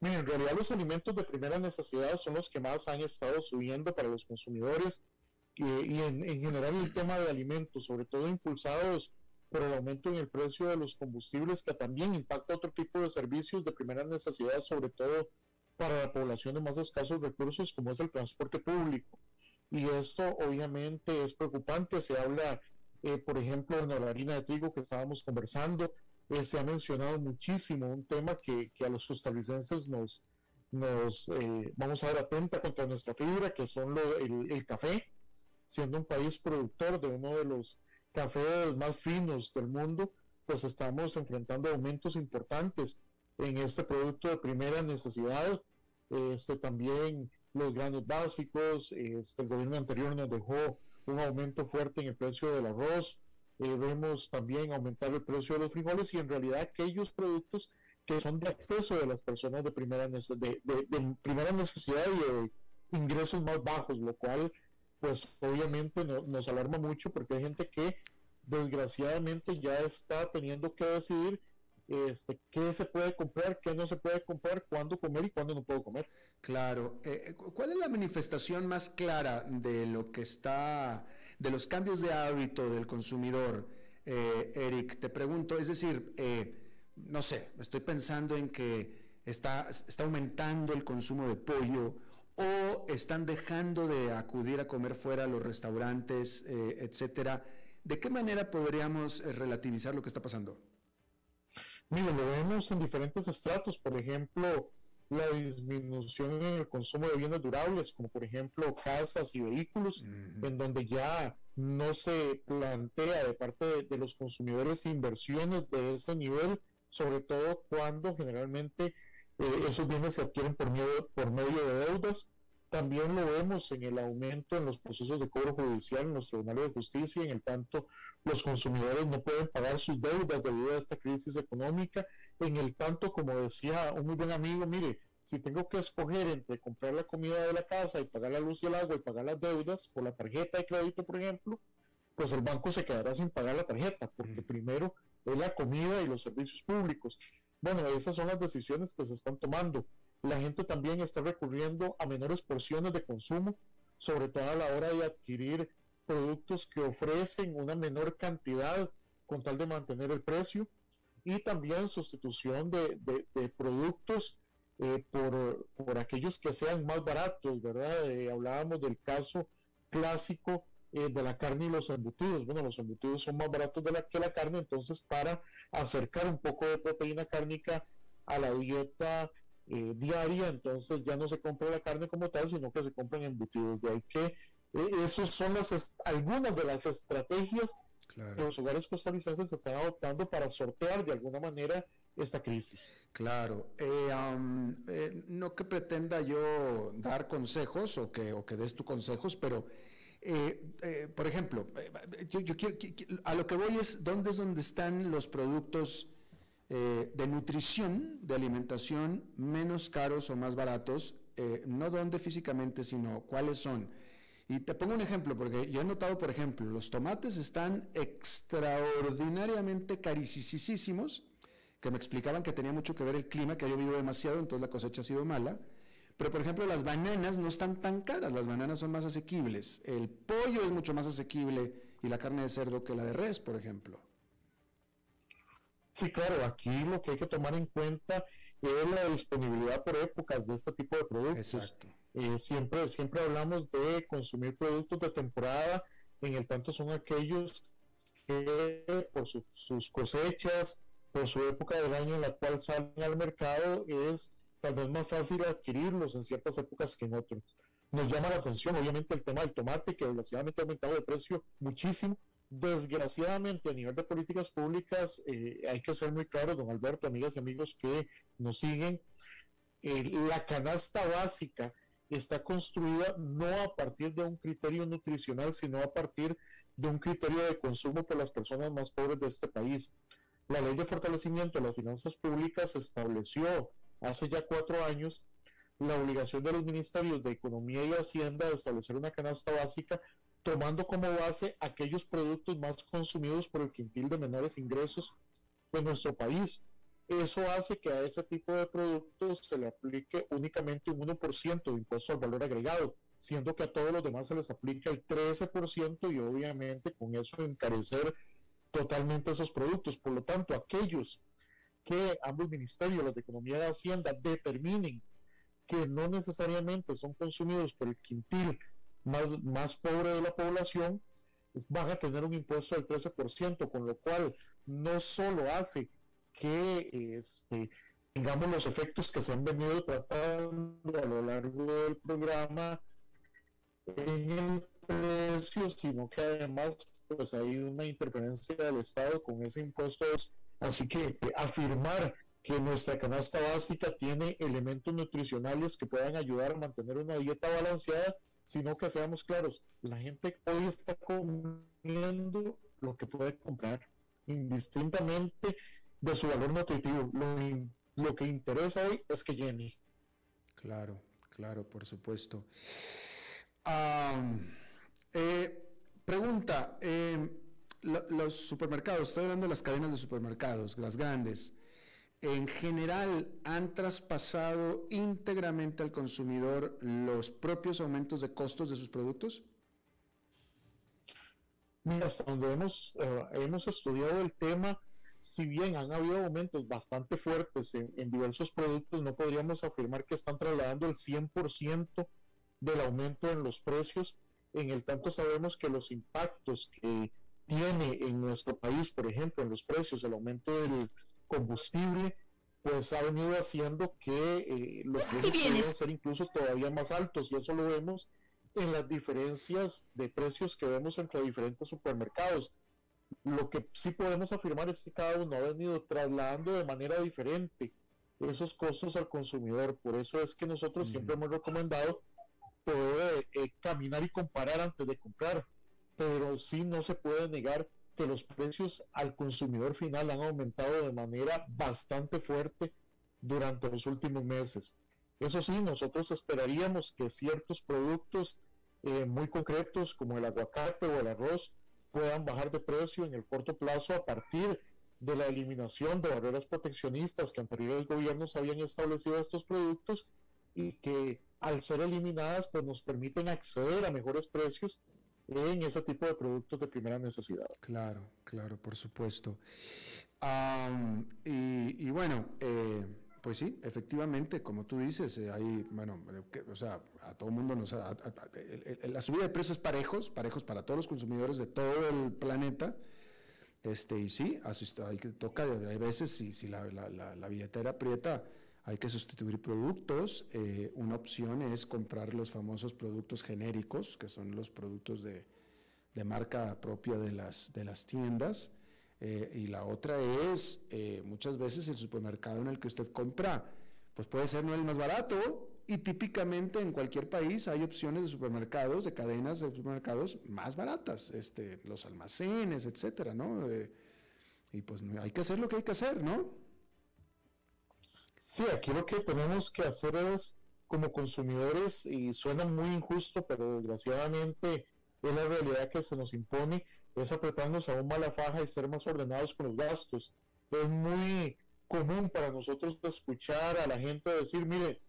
En realidad los alimentos de primera necesidad son los que más han estado subiendo para los consumidores y en, general el tema de alimentos, sobre todo impulsados por el aumento en el precio de los combustibles, que también impacta otro tipo de servicios de primera necesidad, sobre todo para la población de más escasos recursos como es el transporte público. Y esto obviamente es preocupante. Se habla, eh, por ejemplo, en la harina de trigo que estábamos conversando, eh, se ha mencionado muchísimo un tema que, que a los costarricenses nos, nos eh, vamos a ver atenta contra nuestra fibra, que son lo, el, el, café, siendo un país productor de uno de los cafés más finos del mundo, pues estamos enfrentando aumentos importantes en este producto de primera necesidad. Este, también los granos básicos, este, el gobierno anterior nos dejó un aumento fuerte en el precio del arroz, eh, vemos también aumentar el precio de los frijoles y en realidad aquellos productos que son de acceso de las personas de primera, de, de, primera necesidad y de ingresos más bajos, lo cual pues obviamente nos alarma mucho porque hay gente que desgraciadamente ya está teniendo que decidir este, qué se puede comprar, qué no se puede comprar, cuándo comer y cuándo no puedo comer. Claro. Eh, eh, ¿Cuál es la manifestación más clara de lo que está, de los cambios de hábito del consumidor, eh, Eric? Te pregunto, es decir, no sé, estoy pensando en que está, está aumentando el consumo de pollo o están dejando de acudir a comer fuera a los restaurantes, etcétera. ¿De qué manera podríamos relativizar lo que está pasando? Mira, lo vemos en diferentes estratos, por ejemplo, la disminución en el consumo de bienes durables, como por ejemplo casas y vehículos, en donde ya no se plantea de parte de, los consumidores inversiones de ese nivel, sobre todo cuando generalmente eh, esos bienes se adquieren por por medio de deudas también lo vemos en el aumento en los procesos de cobro judicial en los tribunales de justicia, en el tanto los consumidores no pueden pagar sus deudas debido a esta crisis económica, en el tanto, como decía un muy buen amigo, mire, si tengo que escoger entre comprar la comida de la casa y pagar la luz y el agua y pagar las deudas por la tarjeta de crédito, por ejemplo, pues el banco se quedará sin pagar la tarjeta, porque primero es la comida y los servicios públicos. Bueno, esas son las decisiones que se están tomando la gente también está recurriendo a menores porciones de consumo, sobre todo a la hora de adquirir productos que ofrecen una menor cantidad con tal de mantener el precio y también sustitución de, productos eh, por, aquellos que sean más baratos, ¿verdad? Eh, hablábamos del caso clásico eh, de la carne y los embutidos. Bueno, los embutidos son más baratos de la, que la carne, entonces para acercar un poco de proteína cárnica a la dieta eh, diaria, entonces ya no se compra la carne como tal, sino que se compran embutidos. De ahí que eh, esas son las algunas de las estrategias que los hogares costarricenses están adoptando para sortear de alguna manera esta crisis. Claro, eh, no que pretenda yo dar consejos o que, o que des tus consejos, pero por ejemplo, yo, yo quiero, a lo que voy es dónde es donde están los productos eh, de nutrición, de alimentación, menos caros o más baratos, eh, no dónde físicamente, sino cuáles son. Y te pongo un ejemplo, porque yo he notado, por ejemplo, los tomates están extraordinariamente carísimos, que me explicaban que tenía mucho que ver el clima, que ha llovido demasiado, entonces la cosecha ha sido mala. Pero, por ejemplo, las bananas no están tan caras, las bananas son más asequibles. El pollo es mucho más asequible y la carne de cerdo que la de res, por ejemplo. Sí, claro, aquí lo que hay que tomar en cuenta es la disponibilidad por épocas de este tipo de productos. Eh, siempre, siempre hablamos de consumir productos de temporada, en el tanto son aquellos que por sus cosechas, por su época del año en la cual salen al mercado, es tal vez más fácil adquirirlos en ciertas épocas que en otras. Nos llama la atención, obviamente, el tema del tomate, que desgraciadamente ha aumentado de precio muchísimo. Desgraciadamente, a nivel de políticas públicas, eh, hay que ser muy claro, don Alberto, amigas y amigos que nos siguen, eh, la canasta básica está construida no a partir de un criterio nutricional, sino a partir de un criterio de consumo por las personas más pobres de este país. La ley de fortalecimiento de las finanzas públicas estableció hace ya cuatro años la obligación de los ministerios de Economía y Hacienda de establecer una canasta básica tomando como base aquellos productos más consumidos por el quintil de menores ingresos de nuestro país. Eso hace que a ese tipo de productos se le aplique únicamente un 1% de impuesto al valor agregado, siendo que a todos los demás se les aplica el 13% y obviamente con eso encarecer totalmente esos productos. Por lo tanto, aquellos que ambos ministerios, los de Economía y Hacienda, determinen que no necesariamente son consumidos por el quintil más, más pobre de la población, van a tener un impuesto del 13%, con lo cual no solo hace que este, tengamos los efectos que se han venido tratando a lo largo del programa en el precio, sino que además pues hay una interferencia del Estado con ese impuesto. Así que eh, afirmar que nuestra canasta básica tiene elementos nutricionales que puedan ayudar a mantener una dieta balanceada, sino que seamos claros, la gente hoy está comiendo lo que puede comprar, indistintamente de su valor nutritivo. Lo, que interesa hoy es que llene. Claro, claro, por supuesto. Eh, pregunta, los supermercados, estoy hablando de las cadenas de supermercados, las grandes, en general han traspasado íntegramente al consumidor los propios aumentos de costos de sus productos? Mira, hasta donde hemos, eh, hemos estudiado el tema, si bien han habido aumentos bastante fuertes en, diversos productos, no podríamos afirmar que están trasladando el 100% del aumento en los precios. En el tanto sabemos que los impactos que tiene en nuestro país, por ejemplo, en los precios, el aumento del combustible, pues ha venido haciendo que eh, los precios puedan ser incluso todavía más altos y eso lo vemos en las diferencias de precios que vemos entre diferentes supermercados. Lo que sí podemos afirmar es que cada uno ha venido trasladando de manera diferente esos costos al consumidor. Por eso es que nosotros siempre hemos recomendado poder eh, caminar y comparar antes de comprar. Pero sí no se puede negar que los precios al consumidor final han aumentado de manera bastante fuerte durante los últimos meses. Eso sí, nosotros esperaríamos que ciertos productos eh, muy concretos como el aguacate o el arroz puedan bajar de precio en el corto plazo a partir de la eliminación de barreras proteccionistas que anteriores gobiernos habían establecido a estos productos y que al ser eliminadas pues nos permiten acceder a mejores precios en ese tipo de productos de primera necesidad. Claro, claro, por supuesto. y, bueno, eh, pues sí, efectivamente, como tú dices, eh, hay, bueno, o sea, a todo el mundo nos... la subida de precios parejos, parejos para todos los consumidores de todo el planeta. Este, y sí, hay que toca, hay veces, si, si la, la, billetera aprieta, hay que sustituir productos. Eh, una opción es comprar los famosos productos genéricos, que son los productos de, marca propia de las, de las tiendas. Eh, y la otra es, eh, muchas veces el supermercado en el que usted compra, pues puede ser no el más barato y típicamente en cualquier país hay opciones de supermercados, de cadenas de supermercados más baratas, este, los almacenes, etcétera, ¿no? Y pues hay que hacer lo que hay que hacer, ¿no? Sí, aquí lo que tenemos que hacer es, como consumidores, y suena muy injusto, pero desgraciadamente es la realidad que se nos impone, es apretarnos aún más la faja y ser más ordenados con los gastos. Es muy común para nosotros escuchar a la gente decir, mire,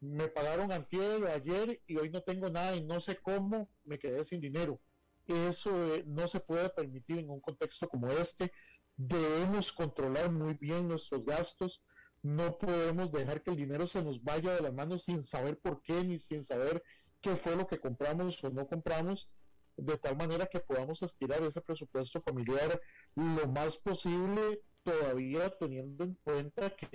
me pagaron antier ayer y hoy no tengo nada y no sé cómo me quedé sin dinero. Eso eh, no se puede permitir en un contexto como este. Debemos controlar muy bien nuestros gastos. No podemos dejar que el dinero se nos vaya de las manos sin saber por qué ni sin saber qué fue lo que compramos o no compramos de tal manera que podamos estirar ese presupuesto familiar lo más posible todavía teniendo en cuenta que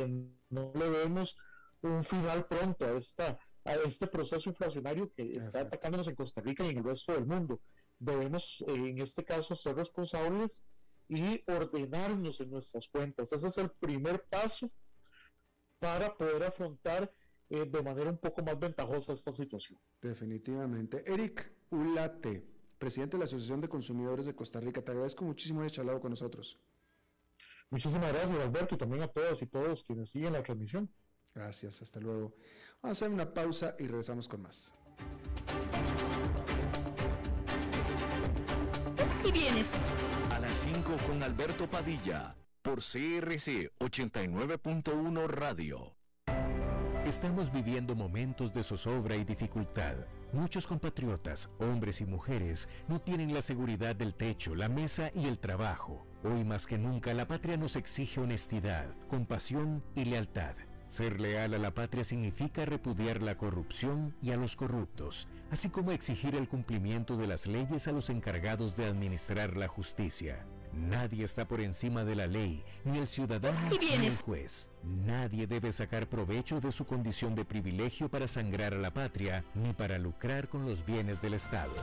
no le vemos un final pronto a, esta, a este proceso inflacionario que está atacándonos en Costa Rica y en el resto del mundo. Debemos, en este caso, ser responsables y ordenarnos en nuestras cuentas. Ese es el primer paso para poder afrontar eh, de manera un poco más ventajosa esta situación. Definitivamente. Eric Ulate, presidente de la Asociación de Consumidores de Costa Rica, te agradezco muchísimo haber charlado con nosotros. Muchísimas gracias, Alberto, y también a todas y todos quienes siguen la transmisión. Gracias, hasta luego. Vamos a hacer una pausa y regresamos con más. Y vienes. A las 5 con Alberto Padilla, por CRC 89.1 Radio. Estamos viviendo momentos de zozobra y dificultad. Muchos compatriotas, hombres y mujeres, no tienen la seguridad del techo, la mesa y el trabajo. Hoy más que nunca la patria nos exige honestidad, compasión y lealtad. Ser leal a la patria significa repudiar la corrupción y a los corruptos, así como exigir el cumplimiento de las leyes a los encargados de administrar la justicia. Nadie está por encima de la ley, ni el ciudadano ni el juez. Nadie debe sacar provecho de su condición de privilegio para sangrar a la patria, ni para lucrar con los bienes del Estado.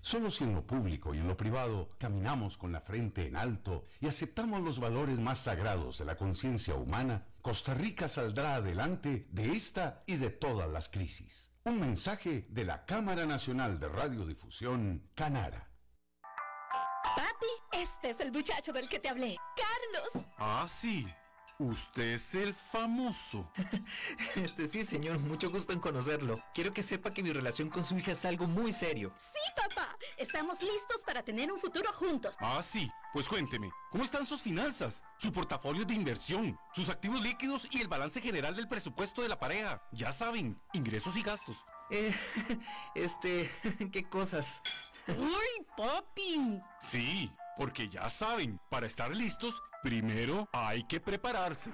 Solo si en lo público y en lo privado caminamos con la frente en alto y aceptamos los valores más sagrados de la conciencia humana, Costa Rica saldrá adelante de esta y de todas las crisis. Un mensaje de la Cámara Nacional de Radiodifusión, Canara. Papi, este es el muchacho del que te hablé, Carlos. Ah, sí. Usted es el famoso. (laughs) Este sí, señor, mucho gusto en conocerlo. Quiero que sepa que mi relación con su hija es algo muy serio. Sí, papá. Estamos listos para tener un futuro juntos. Ah, sí. Pues cuénteme, ¿cómo están sus finanzas? Su portafolio de inversión, sus activos líquidos y el balance general del presupuesto de la pareja. Ya saben, ingresos y gastos. Eh, (laughs) este, (laughs) ¿qué cosas? ¡Uy, papi! Sí, porque ya saben, para estar listos, primero hay que prepararse.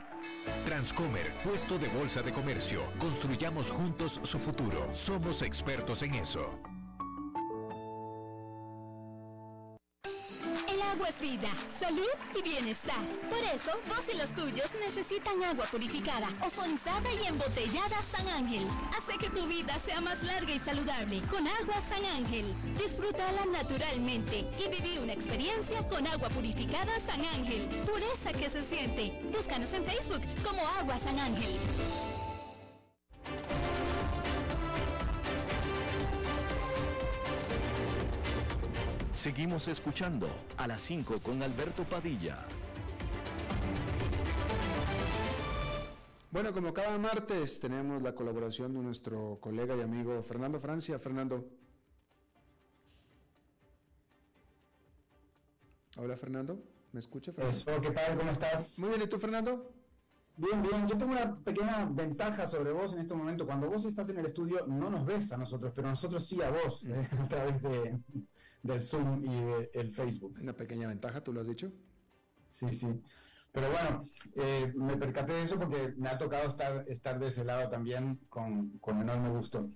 Transcomer, puesto de bolsa de comercio. Construyamos juntos su futuro. Somos expertos en eso. Vida, salud y bienestar. Por eso, vos y los tuyos necesitan agua purificada, ozonizada y embotellada San Ángel. Hace que tu vida sea más larga y saludable con agua San Ángel. Disfrútala naturalmente y viví una experiencia con agua purificada San Ángel. Pureza que se siente. Búscanos en Facebook como Agua San Ángel. Seguimos escuchando a las 5 con Alberto Padilla. Bueno, como cada martes tenemos la colaboración de nuestro colega y amigo Fernando Francia. Fernando. Hola Fernando, ¿me escucha? Fernando? Eso, ¿qué tal? ¿Cómo estás? Muy bien, ¿y tú Fernando? Bien, bien. Yo tengo una pequeña ventaja sobre vos en este momento. Cuando vos estás en el estudio, no nos ves a nosotros, pero nosotros sí a vos, eh, (laughs) a través de, del Zoom y del Facebook. Una pequeña ventaja, ¿tú lo has dicho? Sí, sí. Pero bueno, eh, me percaté de eso porque me ha tocado estar, estar de ese lado también con, con enorme gusto.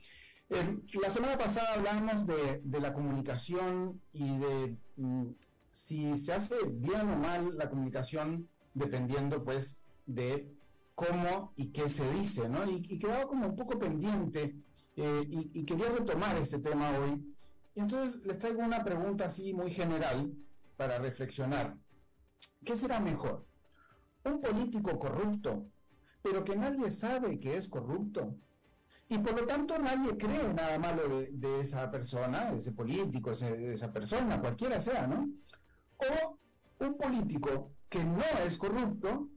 Eh, la semana pasada hablábamos de, de la comunicación y de mm, si se hace bien o mal la comunicación dependiendo pues de cómo y qué se dice, ¿no? Y, y quedaba como un poco pendiente eh, y, y quería retomar este tema hoy. Y entonces les traigo una pregunta así muy general para reflexionar. ¿Qué será mejor? ¿Un político corrupto, pero que nadie sabe que es corrupto? Y por lo tanto nadie cree nada malo de, esa persona, de ese político, de esa persona, cualquiera sea, ¿no? O un político que no es corrupto,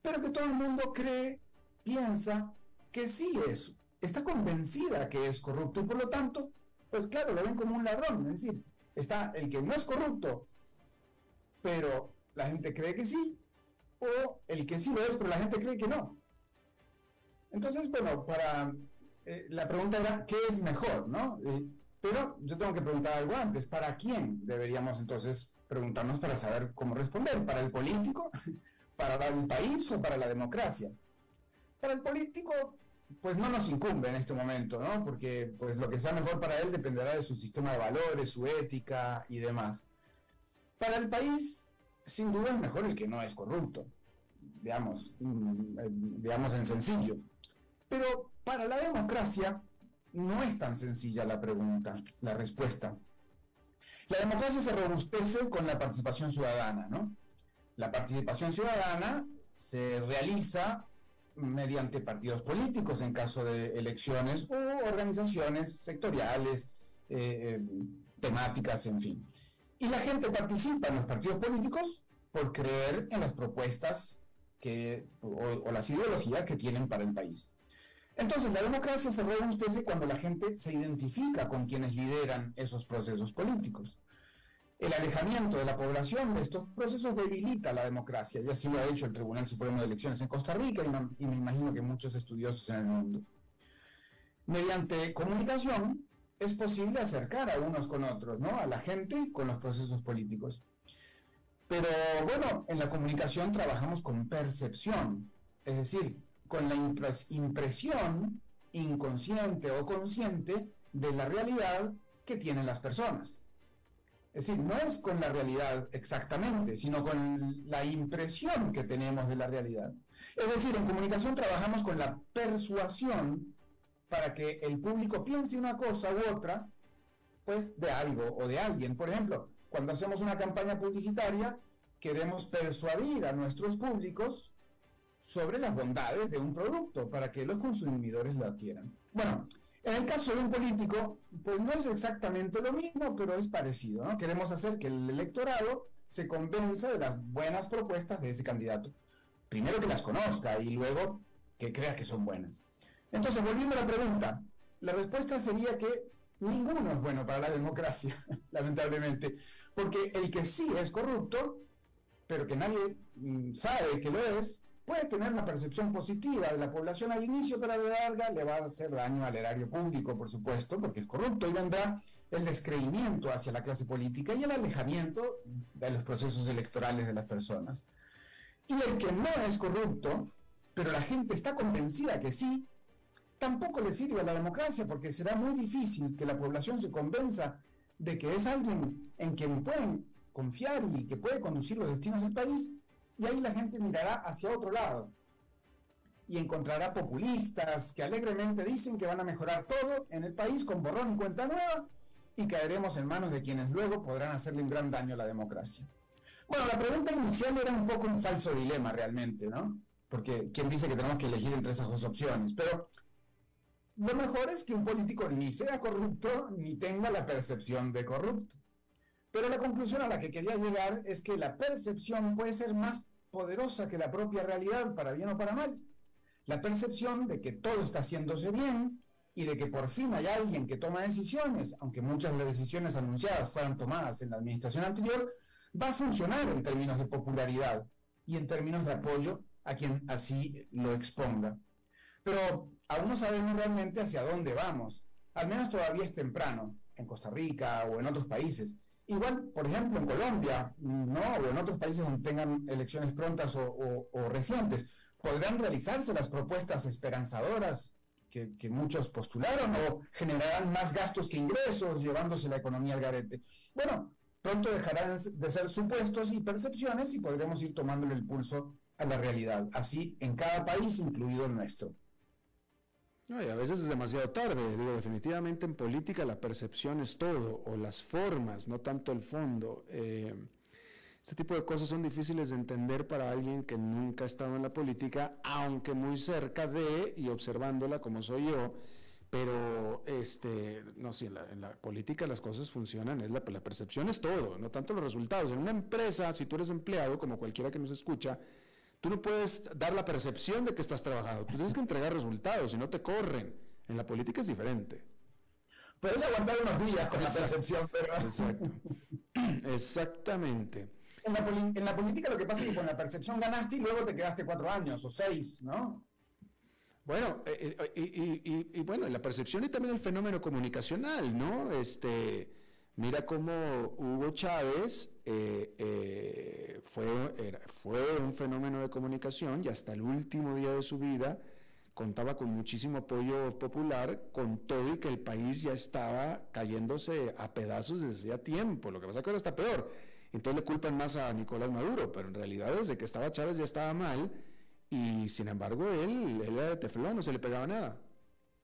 pero que todo el mundo cree, piensa que sí es, está convencida que es corrupto y por lo tanto, pues claro, lo ven como un ladrón, es decir, está el que no es corrupto, pero la gente cree que sí, o el que sí lo es, pero la gente cree que no. Entonces, bueno, para eh, la pregunta era, ¿qué es mejor, no? Eh, pero yo tengo que preguntar algo antes, ¿para quién deberíamos entonces preguntarnos para saber cómo responder? ¿Para el político? (laughs) ¿Para el país o para la democracia? Para el político, pues no nos incumbe en este momento, ¿no? Porque pues lo que sea mejor para él dependerá de su sistema de valores, su ética y demás. Para el país, sin duda es mejor el que no es corrupto, digamos, mm, eh, digamos en sencillo. Pero para la democracia no es tan sencilla la pregunta, la respuesta. La democracia se robustece con la participación ciudadana, ¿no? La participación ciudadana se realiza mediante partidos políticos en caso de elecciones o organizaciones sectoriales, eh, eh, temáticas, en fin. Y la gente participa en los partidos políticos por creer en las propuestas que, o, las ideologías que tienen para el país. Entonces, la democracia se robustece cuando la gente se identifica con quienes lideran esos procesos políticos. El alejamiento de la población de estos procesos debilita la democracia, y así lo ha hecho el Tribunal Supremo de Elecciones en Costa Rica y, y me imagino que muchos estudiosos en el mundo. Mediante comunicación, es posible acercar a unos con otros, ¿no? A la gente con los procesos políticos. Pero bueno, en la comunicación trabajamos con percepción, es decir, con la impresión inconsciente o consciente de la realidad que tienen las personas. Es decir, no es con la realidad exactamente, sino con la impresión que tenemos de la realidad. Es decir, en comunicación trabajamos con la persuasión para que el público piense una cosa u otra, pues de algo o de alguien. Por ejemplo, cuando hacemos una campaña publicitaria, queremos persuadir a nuestros públicos sobre las bondades de un producto para que los consumidores lo adquieran. Bueno, en el caso de un político, pues no es exactamente lo mismo, pero es parecido. Queremos hacer que el electorado se convenza de las buenas propuestas de ese candidato. Primero que las conozca y luego que crea que son buenas. Entonces, volviendo a la pregunta, la respuesta sería que ninguno es bueno para la democracia, (laughs) lamentablemente, porque el que sí es corrupto, pero que nadie mm, sabe que lo es, puede tener una percepción positiva de la población al inicio, pero a la larga le va a hacer daño al erario público, por supuesto, porque es corrupto y vendrá el descreimiento hacia la clase política y el alejamiento de los procesos electorales de las personas. Y el que no es corrupto, pero la gente está convencida que sí, tampoco le sirve a la democracia porque será muy difícil que la población se convenza de que es alguien en quien pueden confiar y que puede conducir los destinos del país, y ahí la gente mirará hacia otro lado y encontrará populistas que alegremente dicen que van a mejorar todo en el país con borrón y cuenta nueva y caeremos en manos de quienes luego podrán hacerle un gran daño a la democracia. Bueno, la pregunta inicial era un poco un falso dilema realmente, ¿no? Porque ¿quién dice que tenemos que elegir entre esas dos opciones? Pero lo mejor es que un político ni sea corrupto ni tenga la percepción de corrupto. Pero la conclusión a la que quería llegar es que la percepción puede ser más poderosa que la propia realidad, para bien o para mal. La percepción de que todo está haciéndose bien y de que por fin hay alguien que toma decisiones, aunque muchas de las decisiones anunciadas fueran tomadas en la administración anterior, va a funcionar en términos de popularidad y en términos de apoyo a quien así lo exponga. Pero aún no sabemos realmente hacia dónde vamos. Al menos todavía es temprano, en Costa Rica o en otros países. Igual, por ejemplo, en Colombia, ¿no? o en otros países donde tengan elecciones prontas o, recientes, podrán realizarse las propuestas esperanzadoras que, que, muchos postularon o generarán más gastos que ingresos, llevándose la economía al garete. Bueno, pronto dejarán de ser supuestos y percepciones y podremos ir tomándole el pulso a la realidad, así en cada país, incluido el nuestro. No, y a veces es demasiado tarde. Digo, definitivamente en política la percepción es todo, o las formas, no tanto el fondo. Eh, este tipo de cosas son difíciles de entender para alguien que nunca ha estado en la política, aunque muy cerca de y observándola como soy yo. Pero, este, no sé, en la, política las cosas funcionan, es la, la percepción es todo, no tanto los resultados. En una empresa, si tú eres empleado, como cualquiera que nos escucha, Tú no puedes dar la percepción de que estás trabajando, tú tienes que entregar resultados, si no te corren. En la política es diferente. Puedes aguantar unos días con la percepción, pero... Exacto. (clears throat) Exactamente. En la, en la, política lo que pasa es que con la percepción ganaste y luego te quedaste cuatro años o seis, ¿no? Bueno, eh, eh, y, y, y, bueno, la percepción y también el fenómeno comunicacional, ¿no? Este, Mira cómo Hugo Chávez eh, eh, fue, fue un fenómeno de comunicación y hasta el último día de su vida contaba con muchísimo apoyo popular, con todo y que el país ya estaba cayéndose a pedazos desde hacía tiempo. Lo que pasa es que ahora está peor. entonces le culpan más a Nicolás Maduro, pero en realidad desde que estaba Chávez ya estaba mal y sin embargo él, él era de teflón, no se le pegaba nada.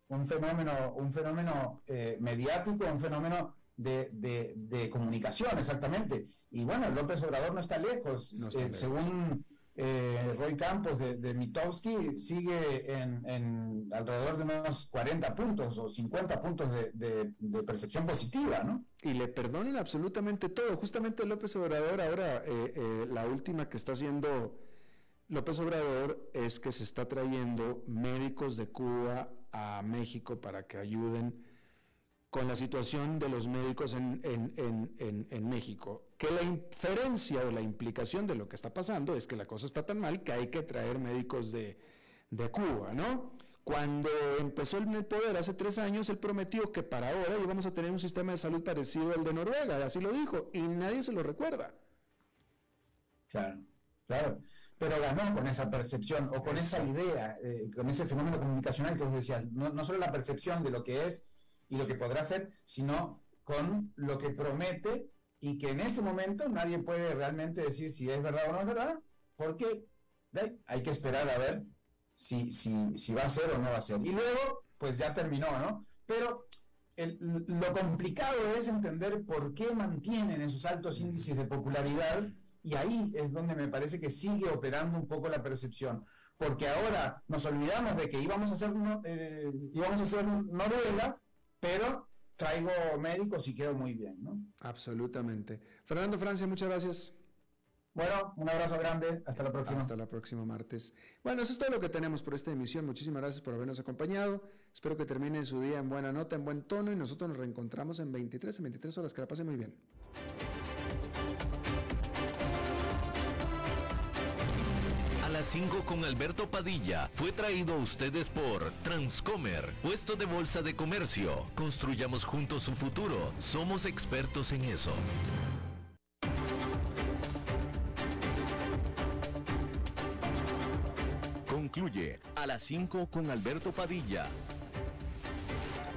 Un fenómeno, un fenómeno eh, mediático, un fenómeno de, de, comunicación, exactamente. Y bueno, López Obrador no está lejos. Eh, según eh, Roy Campos de, de Mitowski, sigue en, alrededor de unos 40 puntos o 50 puntos de, percepción positiva, ¿no? Y le perdonen absolutamente todo. Justamente López Obrador, ahora eh, la última que está haciendo López Obrador es que se está trayendo médicos de Cuba a México para que ayuden con la situación de los médicos en, en, México, que la inferencia o la implicación de lo que está pasando es que la cosa está tan mal que hay que traer médicos de, de Cuba, ¿no? Cuando empezó en el poder hace tres años, él prometió que para ahora íbamos a tener un sistema de salud parecido al de Noruega, así lo dijo, y nadie se lo recuerda. Claro, claro pero ganó con esa percepción o con esa idea, eh, con ese fenómeno comunicacional que vos decías, no, no, solo la percepción de lo que es y lo que podrá ser, sino con lo que promete y que en ese momento nadie puede realmente decir si es verdad o no es verdad, porque hay que esperar a ver si, si, si va a ser o no va a ser. Y luego, pues ya terminó, ¿no? Pero lo complicado es entender por qué mantienen esos altos índices de popularidad y ahí es donde me parece que sigue operando un poco la percepción. Porque ahora nos olvidamos de que íbamos a ser, eh, íbamos a ser Noruega pero traigo médicos y quedo muy bien, ¿no? Absolutamente. Fernando Francia, muchas gracias. Bueno, un abrazo grande. Hasta la próxima. Hasta la próxima martes. Bueno, eso es todo lo que tenemos por esta emisión. Muchísimas gracias por habernos acompañado. Espero que termine su día en buena nota, en buen tono y nosotros nos reencontramos en 23, en 23 horas. Que la pase muy bien. Las 5 con Alberto Padilla fue traído a ustedes por Transcomer, puesto de bolsa de comercio. Construyamos juntos su futuro. Somos expertos en eso. Concluye a las 5 con Alberto Padilla